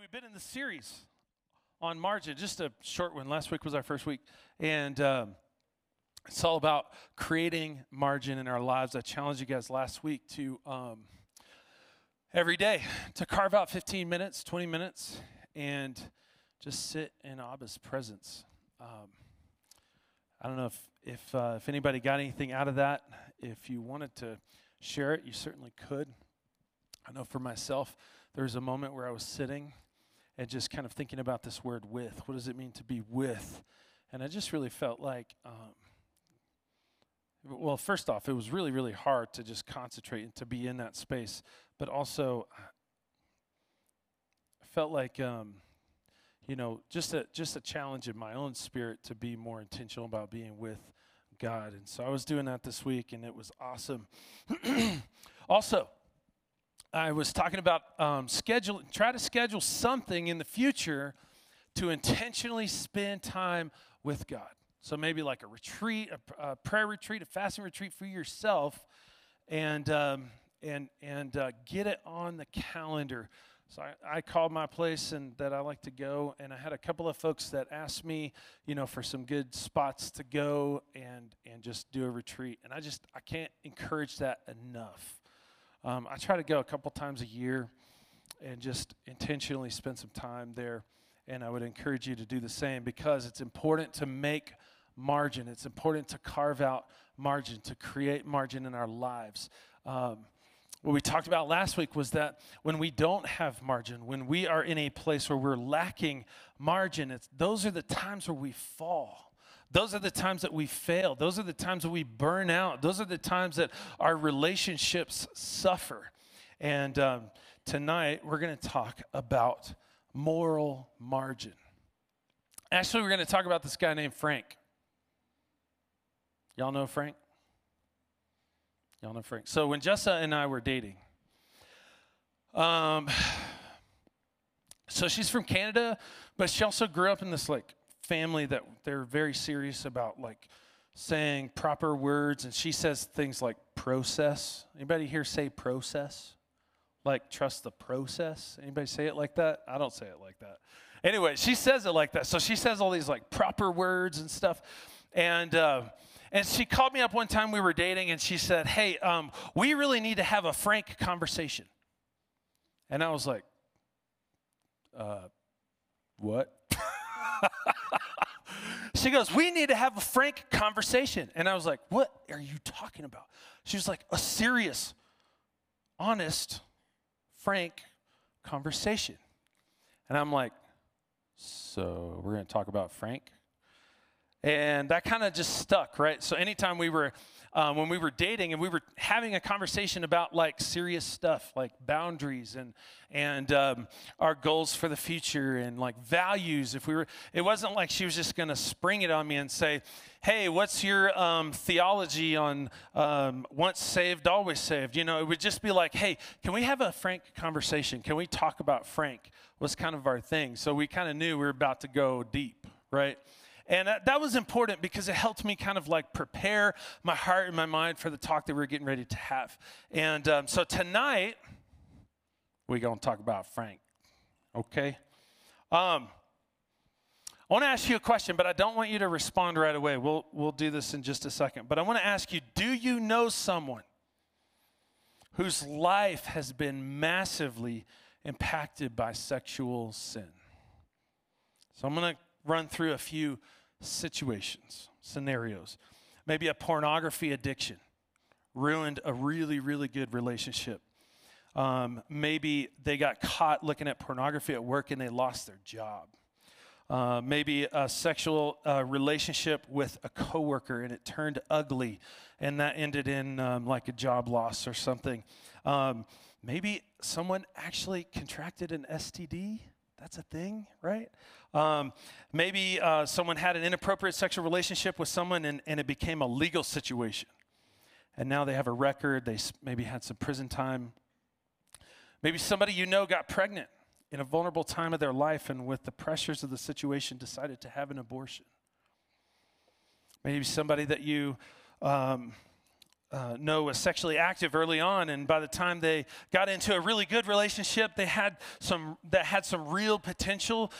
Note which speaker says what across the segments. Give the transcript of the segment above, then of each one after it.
Speaker 1: we've been in the series on margin, just a short one. Last week was our first week, and um, it's all about creating margin in our lives. I challenged you guys last week to um, every day to carve out 15 minutes, 20 minutes, and just sit in Abba's presence. Um, I don't know if if uh, if anybody got anything out of that. If you wanted to share it, you certainly could. I know for myself, there was a moment where I was sitting and just kind of thinking about this word with. What does it mean to be with? And I just really felt like, um, well, first off, it was really, really hard to just concentrate and to be in that space. But also, I felt like, um, you know, just a just a challenge in my own spirit to be more intentional about being with God. And so I was doing that this week, and it was awesome. also, I was talking about um, schedule, try to schedule something in the future to intentionally spend time with God. So maybe like a retreat, a, a prayer retreat, a fasting retreat for yourself, and um, and and uh, get it on the calendar. So I, I, called my place and that I like to go, and I had a couple of folks that asked me, you know, for some good spots to go and and just do a retreat. And I just I can't encourage that enough. Um, I try to go a couple times a year and just intentionally spend some time there. And I would encourage you to do the same because it's important to make margin. It's important to carve out margin, to create margin in our lives. Um, what we talked about last week was that when we don't have margin, when we are in a place where we're lacking margin, it's, those are the times where we fall. Those are the times that we fail. Those are the times that we burn out. Those are the times that our relationships suffer. And um, tonight, we're going to talk about moral margin. Actually, we're going to talk about this guy named Frank. Y'all know Frank? Y'all know Frank. So when Jessa and I were dating, um, so she's from Canada, but she also grew up in this like family that they're very serious about like saying proper words and she says things like process. Anybody here say process? Like trust the process? Anybody say it like that? I don't say it like that. Anyway she says it like that. So she says all these like proper words and stuff. And uh, and she called me up one time we were dating and she said hey um, we really need to have a frank conversation. And i was like uh, what she goes, We need to have a frank conversation. And I was like, What are you talking about? She was like, A serious, honest, frank conversation. And I'm like, So we're going to talk about Frank? And that kind of just stuck, right? So anytime we were um, when we were dating and we were having a conversation about like serious stuff like boundaries and and um, our goals for the future and like values. If we were it wasn't like she was just going to spring it on me and say hey what's your um, theology on um, once saved always saved? You know it would just be like hey can we have a frank conversation? Can we talk about frank? Was kind of our thing. So we kind of knew we were about to go deep right and that, was important because it helped me kind of like prepare my heart and my mind for the talk that we are getting ready to have. And um, so tonight, we're going to talk about Frank. Okay? Um, I want to ask you a question, but I don't want you to respond right away. We'll, we'll do this in just a second. But I want to ask you do you know someone whose life has been massively impacted by sexual sin? So I'm going to run through a few situations, scenarios. Maybe a pornography addiction ruined a really, really good relationship. Um, maybe they got caught looking at pornography at work and they lost their job. Uh, maybe a sexual uh, relationship with a coworker and it turned ugly and that ended in um, like a job loss or something. Um, maybe someone actually contracted an STD. That's a thing, right? Um, maybe uh, someone had an inappropriate sexual relationship with someone and, and it became a legal situation. And now they have a record, they maybe had some prison time. Maybe somebody you know got pregnant in a vulnerable time of their life and with the pressures of the situation decided to have an abortion. Maybe somebody that you um, uh, Noah was sexually active early on, and by the time they got into a really good relationship, they had some that had some real potential.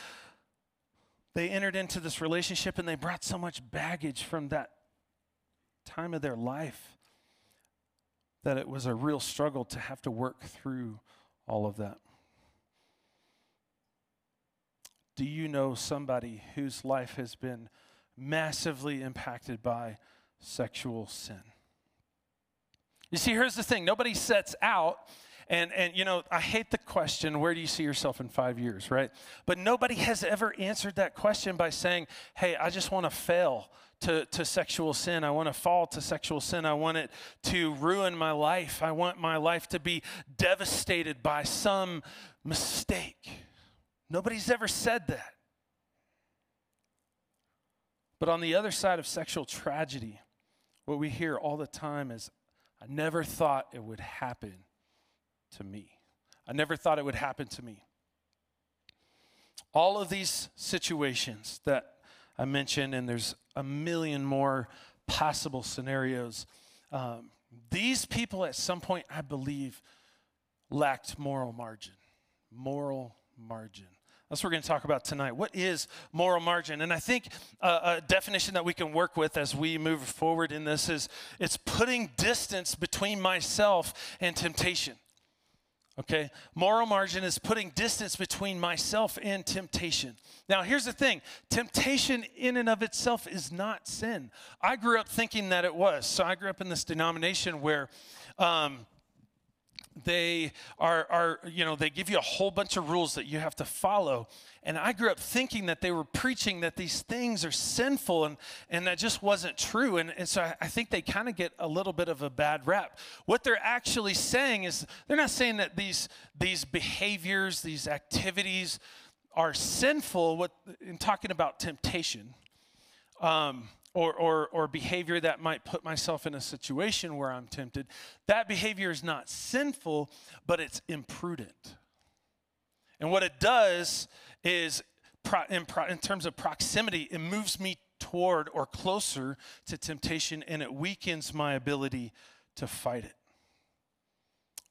Speaker 1: They entered into this relationship, and they brought so much baggage from that time of their life that it was a real struggle to have to work through all of that. Do you know somebody whose life has been massively impacted by sexual sin? You see, here's the thing nobody sets out. And, and you know, I hate the question, where do you see yourself in five years, right? But nobody has ever answered that question by saying, hey, I just want to fail to, to sexual sin. I want to fall to sexual sin. I want it to ruin my life. I want my life to be devastated by some mistake. Nobody's ever said that. But on the other side of sexual tragedy, what we hear all the time is, I never thought it would happen to me. I never thought it would happen to me. All of these situations that I mentioned, and there's a million more possible scenarios. Um, these people, at some point, I believe, lacked moral margin. Moral margin. That's what we're going to talk about tonight. What is moral margin? And I think uh, a definition that we can work with as we move forward in this is it's putting distance between myself and temptation. Okay? Moral margin is putting distance between myself and temptation. Now, here's the thing temptation in and of itself is not sin. I grew up thinking that it was. So I grew up in this denomination where, um, they are, are, you know, they give you a whole bunch of rules that you have to follow. And I grew up thinking that they were preaching that these things are sinful, and, and that just wasn't true. And, and so I, I think they kind of get a little bit of a bad rap. What they're actually saying is they're not saying that these, these behaviors, these activities are sinful, what, in talking about temptation. Um, or, or, or behavior that might put myself in a situation where I'm tempted, that behavior is not sinful, but it's imprudent. And what it does is, in, in terms of proximity, it moves me toward or closer to temptation and it weakens my ability to fight it.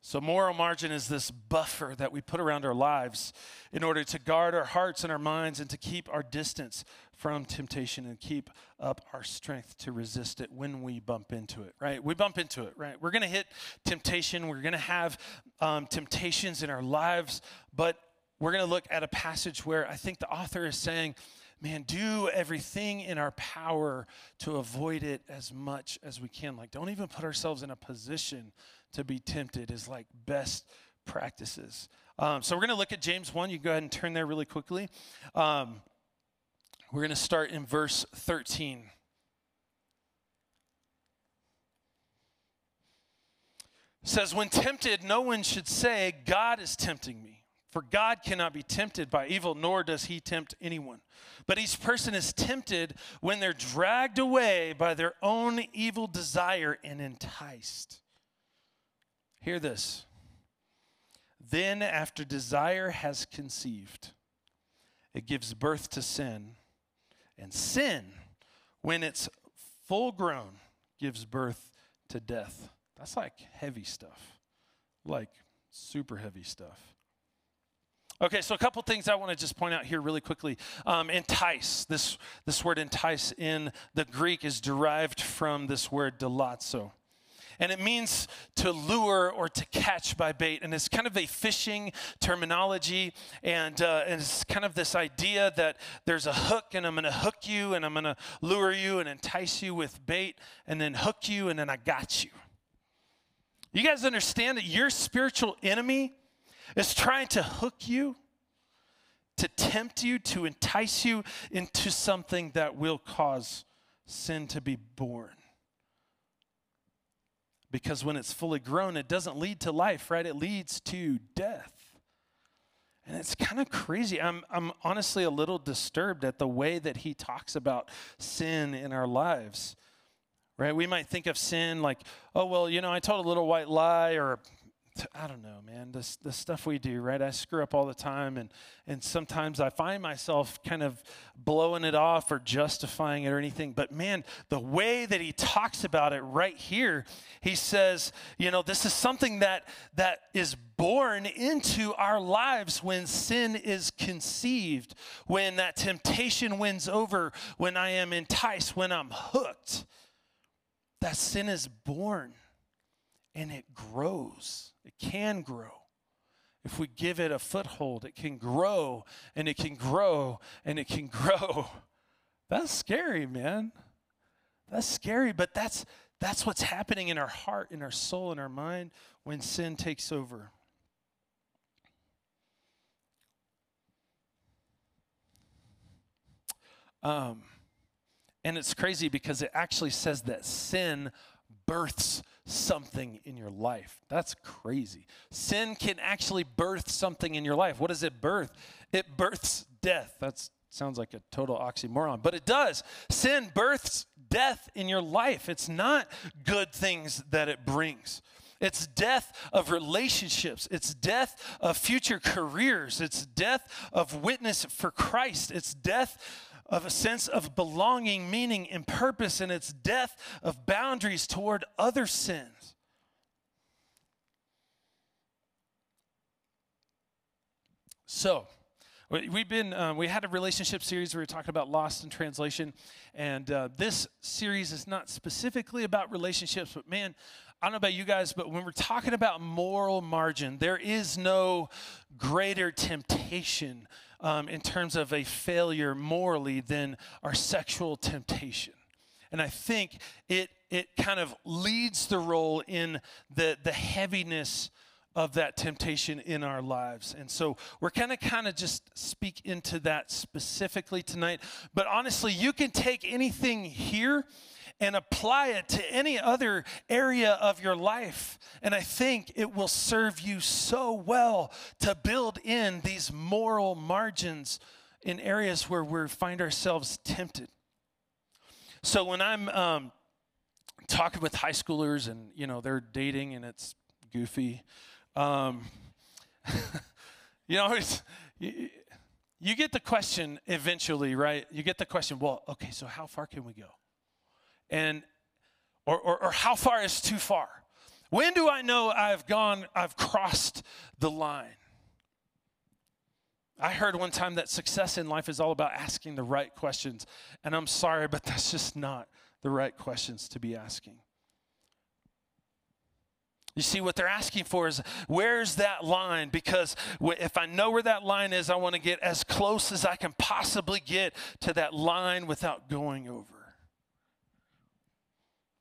Speaker 1: So, moral margin is this buffer that we put around our lives in order to guard our hearts and our minds and to keep our distance from temptation and keep up our strength to resist it when we bump into it, right? We bump into it, right? We're going to hit temptation. We're going to have um, temptations in our lives, but we're going to look at a passage where I think the author is saying, man, do everything in our power to avoid it as much as we can. Like, don't even put ourselves in a position to be tempted, is like best practices. Um, so, we're going to look at James 1. You go ahead and turn there really quickly. Um, we're going to start in verse 13. It says, When tempted, no one should say, God is tempting me. For God cannot be tempted by evil, nor does he tempt anyone. But each person is tempted when they're dragged away by their own evil desire and enticed. Hear this. Then, after desire has conceived, it gives birth to sin. And sin, when it's full grown, gives birth to death. That's like heavy stuff, like super heavy stuff. Okay, so a couple things I want to just point out here really quickly. Um, entice, this, this word entice in the Greek is derived from this word delazo and it means to lure or to catch by bait. And it's kind of a fishing terminology, and, uh, and it's kind of this idea that there's a hook, and I'm going to hook you, and I'm going to lure you and entice you with bait, and then hook you, and then I got you. You guys understand that your spiritual enemy is trying to hook you, to tempt you, to entice you into something that will cause sin to be born because when it's fully grown, it doesn't lead to life, right? It leads to death. And it's kind of crazy. I'm, I'm honestly a little disturbed at the way that he talks about sin in our lives, right? We might think of sin like, oh, well, you know, I told a little white lie or I don't know, man. This the stuff we do, right? I screw up all the time, and and sometimes I find myself kind of blowing it off or justifying it or anything. But man, the way that he talks about it right here, he says, you know, this is something that that is born into our lives when sin is conceived, when that temptation wins over, when I am enticed, when I'm hooked. That sin is born and it grows. It can grow. If we give it a foothold, it can grow and it can grow and it can grow. That's scary, man. That's scary, but that's that's what's happening in our heart, in our soul, in our mind when sin takes over. Um, and it's crazy because it actually says that sin births something in your life. That's crazy. Sin can actually birth something in your life. What does it birth? It births death. That sounds like a total oxymoron, but it does. Sin births death in your life. It's not good things that it brings. It's death of relationships. It's death of future careers. It's death of witness for Christ. It's death of a sense of belonging, meaning, and purpose, and its death of boundaries toward other sins. So, We've been, um, we had a relationship series where we were talking about lost in translation. And uh, this series is not specifically about relationships, but man, I don't know about you guys, but when we're talking about moral margin, there is no greater temptation um, in terms of a failure morally than our sexual temptation. And I think it, it kind of leads the role in the, the heaviness of that temptation in our lives. And so we're going to kind of just speak into that specifically tonight. But honestly, you can take anything here and apply it to any other area of your life. And I think it will serve you so well to build in these moral margins in areas where we find ourselves tempted. So when I'm um, talking with high schoolers and you know they're dating and it's goofy, um, you know you, you get the question eventually, right? You get the question, well, okay, so how far can we go? and or, or, or how far is too far? When do I know I've gone, I've crossed the line? I heard one time that success in life is all about asking the right questions. And I'm sorry, but that's just not the right questions to be asking. You see, what they're asking for is where's that line? Because if I know where that line is, I want to get as close as I can possibly get to that line without going over.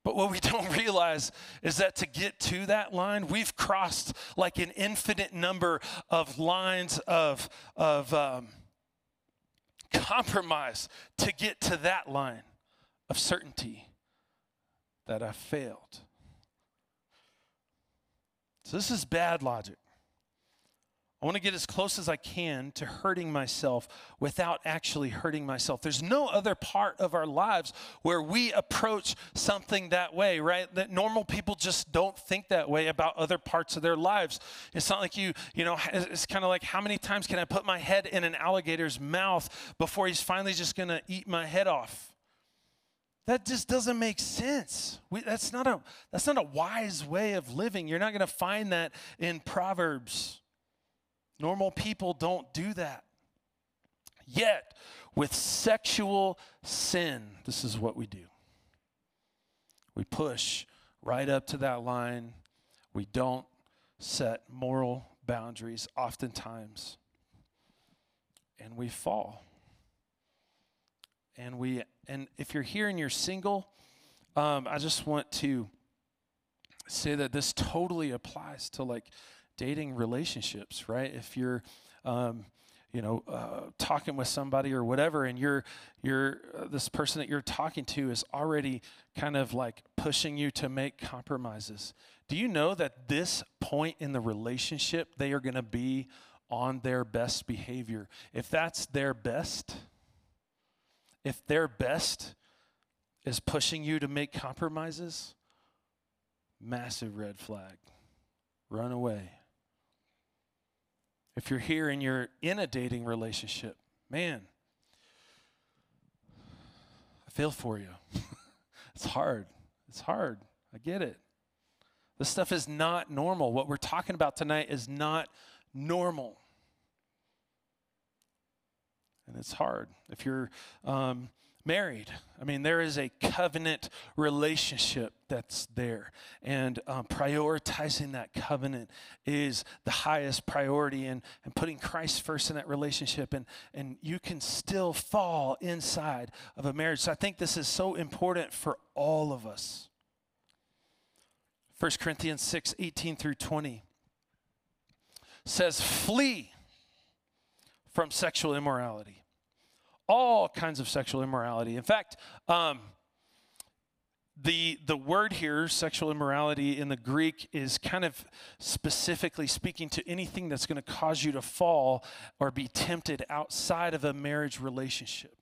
Speaker 1: But what we don't realize is that to get to that line, we've crossed like an infinite number of lines of, of um, compromise to get to that line of certainty that I failed. So, this is bad logic. I want to get as close as I can to hurting myself without actually hurting myself. There's no other part of our lives where we approach something that way, right? That normal people just don't think that way about other parts of their lives. It's not like you, you know, it's kind of like how many times can I put my head in an alligator's mouth before he's finally just going to eat my head off? That just doesn't make sense. We, that's, not a, that's not a wise way of living. You're not going to find that in Proverbs. Normal people don't do that. Yet, with sexual sin, this is what we do. We push right up to that line. We don't set moral boundaries oftentimes. And we fall. And we and if you're here and you're single, um, I just want to say that this totally applies to like dating relationships, right? If you're, um, you know, uh, talking with somebody or whatever, and you're, you're uh, this person that you're talking to is already kind of like pushing you to make compromises. Do you know that this point in the relationship, they are going to be on their best behavior? If that's their best, if their best is pushing you to make compromises, massive red flag run away. If you're here and you're in a dating relationship, man, I feel for you. it's hard. It's hard. I get it. This stuff is not normal. What we're talking about tonight is not normal. And it's hard. If you're um, married. I mean, there is a covenant relationship that's there. And um, prioritizing that covenant is the highest priority, and, and putting Christ first in that relationship. And, and you can still fall inside of a marriage. So I think this is so important for all of us. 1 Corinthians 6 18 through 20 says, Flee from sexual immorality all kinds of sexual immorality. In fact, um, the the word here, sexual immorality in the Greek, is kind of specifically speaking to anything that's going to cause you to fall or be tempted outside of a marriage relationship.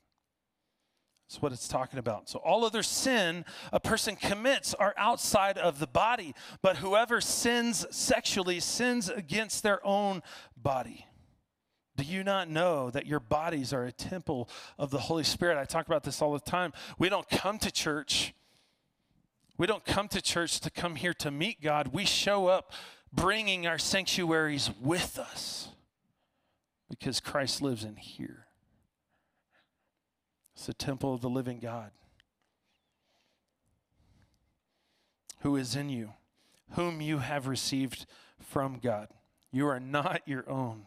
Speaker 1: That's what it's talking about. So, all other sin a person commits are outside of the body, but whoever sins sexually sins against their own body. Do you not know that your bodies are a temple of the Holy Spirit? I talk about this all the time. We don't come to church. We don't come to church to come here to meet God. We show up bringing our sanctuaries with us because Christ lives in here. It's the temple of the living God who is in you, whom you have received from God. You are not your own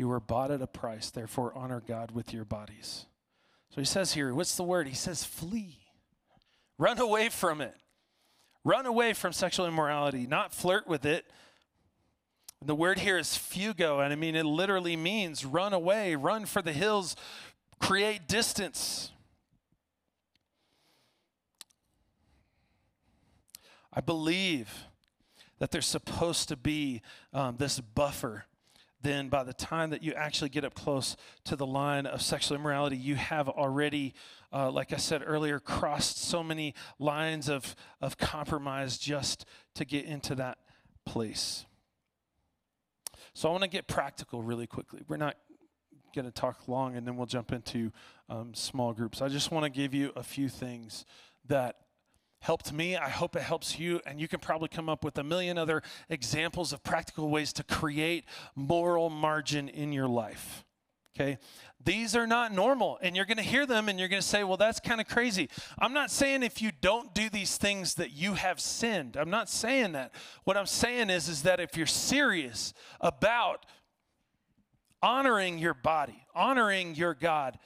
Speaker 1: you were bought at a price, therefore honor God with your bodies. So he says here, what's the word? He says, flee. Run away from it. Run away from sexual immorality, not flirt with it. The word here is fugo, and I mean, it literally means run away, run for the hills, create distance. I believe that there's supposed to be um, this buffer then by the time that you actually get up close to the line of sexual immorality, you have already, uh, like I said earlier, crossed so many lines of, of compromise just to get into that place. So I want to get practical really quickly. We're not going to talk long and then we'll jump into um, small groups. I just want to give you a few things that helped me. I hope it helps you. And you can probably come up with a million other examples of practical ways to create moral margin in your life. Okay? These are not normal. And you're going to hear them and you're going to say, well, that's kind of crazy. I'm not saying if you don't do these things that you have sinned. I'm not saying that. What I'm saying is, is that if you're serious about honoring your body, honoring your God,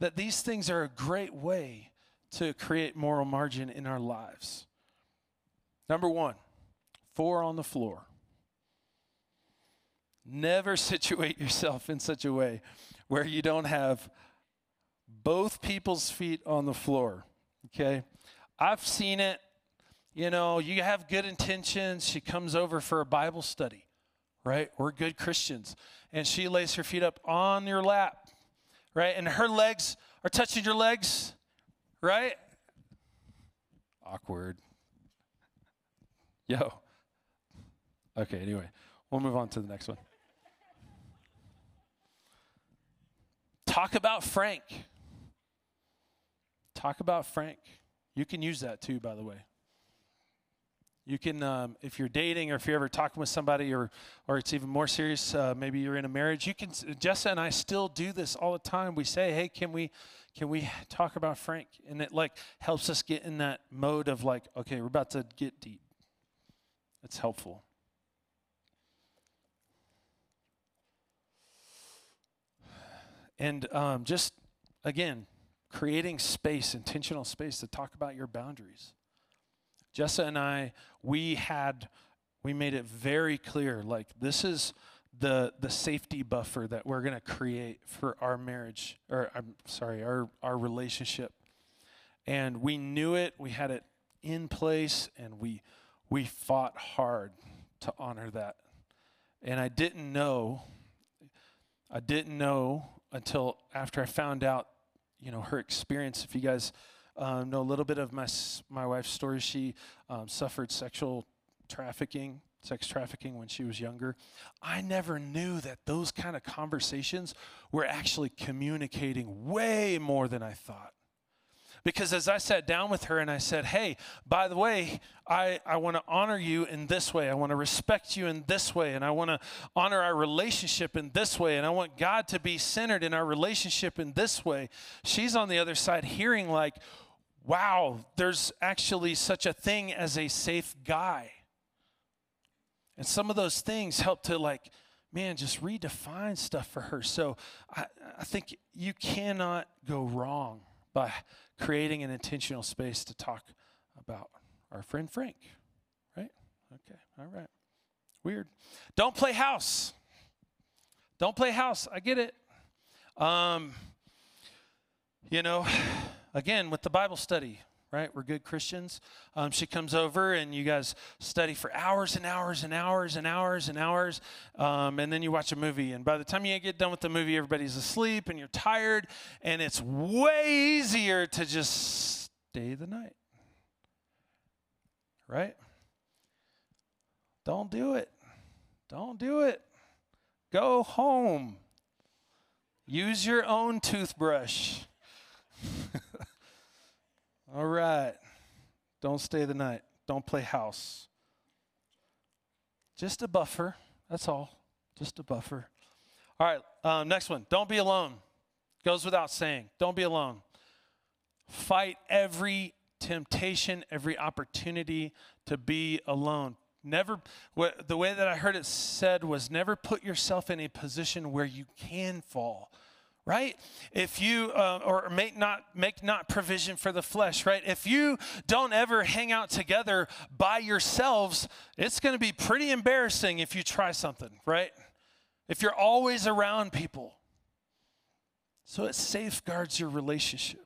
Speaker 1: that these things are a great way to create moral margin in our lives. Number one, four on the floor. Never situate yourself in such a way where you don't have both people's feet on the floor. Okay? I've seen it. You know, you have good intentions. She comes over for a Bible study, right? We're good Christians. And she lays her feet up on your lap, right? And her legs are touching your legs right? Awkward. Yo. Okay, anyway, we'll move on to the next one. Talk about Frank. Talk about Frank. You can use that too, by the way. You can, um, if you're dating or if you're ever talking with somebody or, or it's even more serious, uh, maybe you're in a marriage, you can, Jessa and I still do this all the time. We say, hey, can we, can we talk about Frank? And it like helps us get in that mode of like, okay, we're about to get deep. It's helpful. And um, just, again, creating space, intentional space to talk about your boundaries. Jessa and I, we had, we made it very clear like, this is the the safety buffer that we're going to create for our marriage or I'm sorry, our our relationship. And we knew it, we had it in place and we we fought hard to honor that. And I didn't know I didn't know until after I found out, you know, her experience. If you guys um, know a little bit of my my wife's story, she um, suffered sexual trafficking, sex trafficking when she was younger. I never knew that those kind of conversations were actually communicating way more than I thought. Because as I sat down with her and I said, Hey, by the way, I, I want to honor you in this way. I want to respect you in this way. And I want to honor our relationship in this way. And I want God to be centered in our relationship in this way. She's on the other side hearing, like, wow, there's actually such a thing as a safe guy. And some of those things help to, like, man, just redefine stuff for her. So I, I think you cannot go wrong by creating an intentional space to talk about our friend Frank. Right? Okay. All right. Weird. Don't play house. Don't play house. I get it. Um, you know, again, with the Bible study, right? We're good Christians. Um, she comes over and you guys study for hours and hours and hours and hours and hours. Um, and then you watch a movie. And by the time you get done with the movie, everybody's asleep and you're tired. And it's way easier to just stay the night. Right? Don't do it. Don't do it. Go home. Use your own toothbrush. All right. Don't stay the night. Don't play house. Just a buffer. That's all. Just a buffer. All right. Um, next one. Don't be alone. Goes without saying. Don't be alone. Fight every temptation, every opportunity to be alone. Never, the way that I heard it said was never put yourself in a position where you can fall right? If you uh, or make not make not provision for the flesh right? If you don't ever hang out together by yourselves it's going to be pretty embarrassing if you try something right? If you're always around people. So it safeguards your relationship.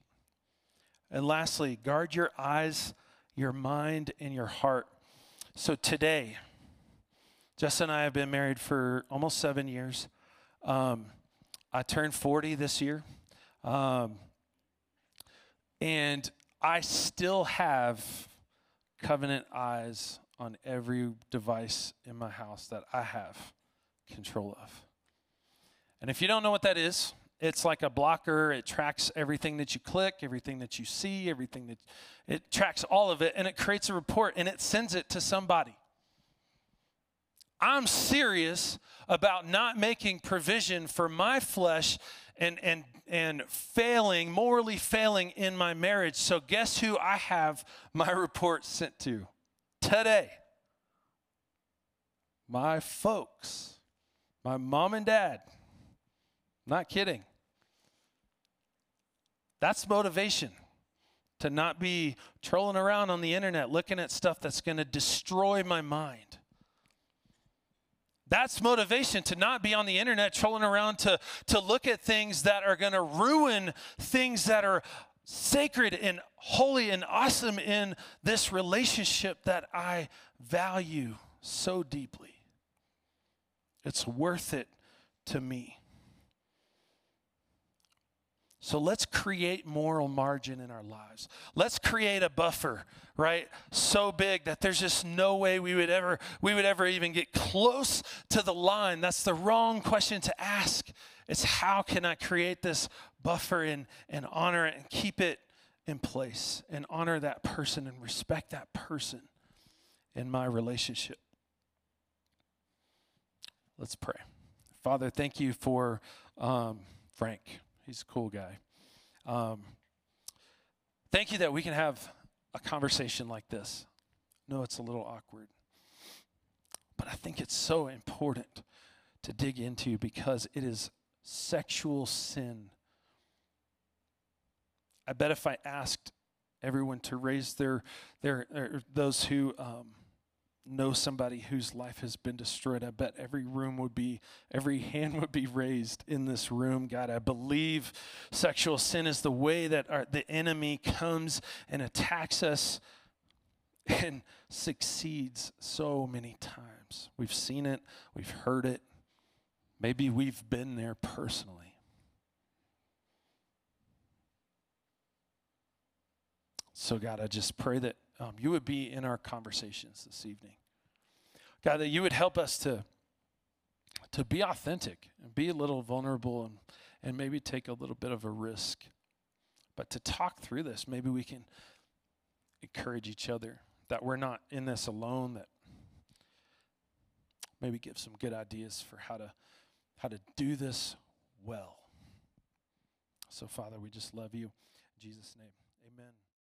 Speaker 1: And lastly guard your eyes your mind and your heart. So today jess and i have been married for almost seven years. Um, I turned 40 this year. Um, and I still have covenant eyes on every device in my house that I have control of. And if you don't know what that is, it's like a blocker. It tracks everything that you click, everything that you see, everything that it tracks all of it, and it creates a report and it sends it to somebody. I'm serious about not making provision for my flesh and, and, and failing, morally failing in my marriage. So, guess who I have my report sent to today? My folks, my mom and dad. Not kidding. That's motivation to not be trolling around on the internet looking at stuff that's going to destroy my mind. That's motivation to not be on the internet trolling around to, to look at things that are going to ruin things that are sacred and holy and awesome in this relationship that I value so deeply. It's worth it to me. So let's create moral margin in our lives. Let's create a buffer, right? So big that there's just no way we would ever we would ever even get close to the line. That's the wrong question to ask. It's how can I create this buffer and, and honor it and keep it in place and honor that person and respect that person in my relationship. Let's pray. Father, thank you for um, Frank. He's a cool guy. Um, thank you that we can have a conversation like this. No, it's a little awkward. But I think it's so important to dig into because it is sexual sin. I bet if I asked everyone to raise their, their, their those who um, know somebody whose life has been destroyed, I bet every room would be, every hand would be raised in this room. God, I believe sexual sin is the way that our, the enemy comes and attacks us and succeeds so many times. We've seen it, we've heard it, maybe we've been there personally. So, God, I just pray that um, you would be in our conversations this evening. God, that you would help us to, to be authentic and be a little vulnerable and, and maybe take a little bit of a risk. But to talk through this, maybe we can encourage each other that we're not in this alone, that maybe give some good ideas for how to how to do this well. So Father, we just love you. In Jesus' name. Amen.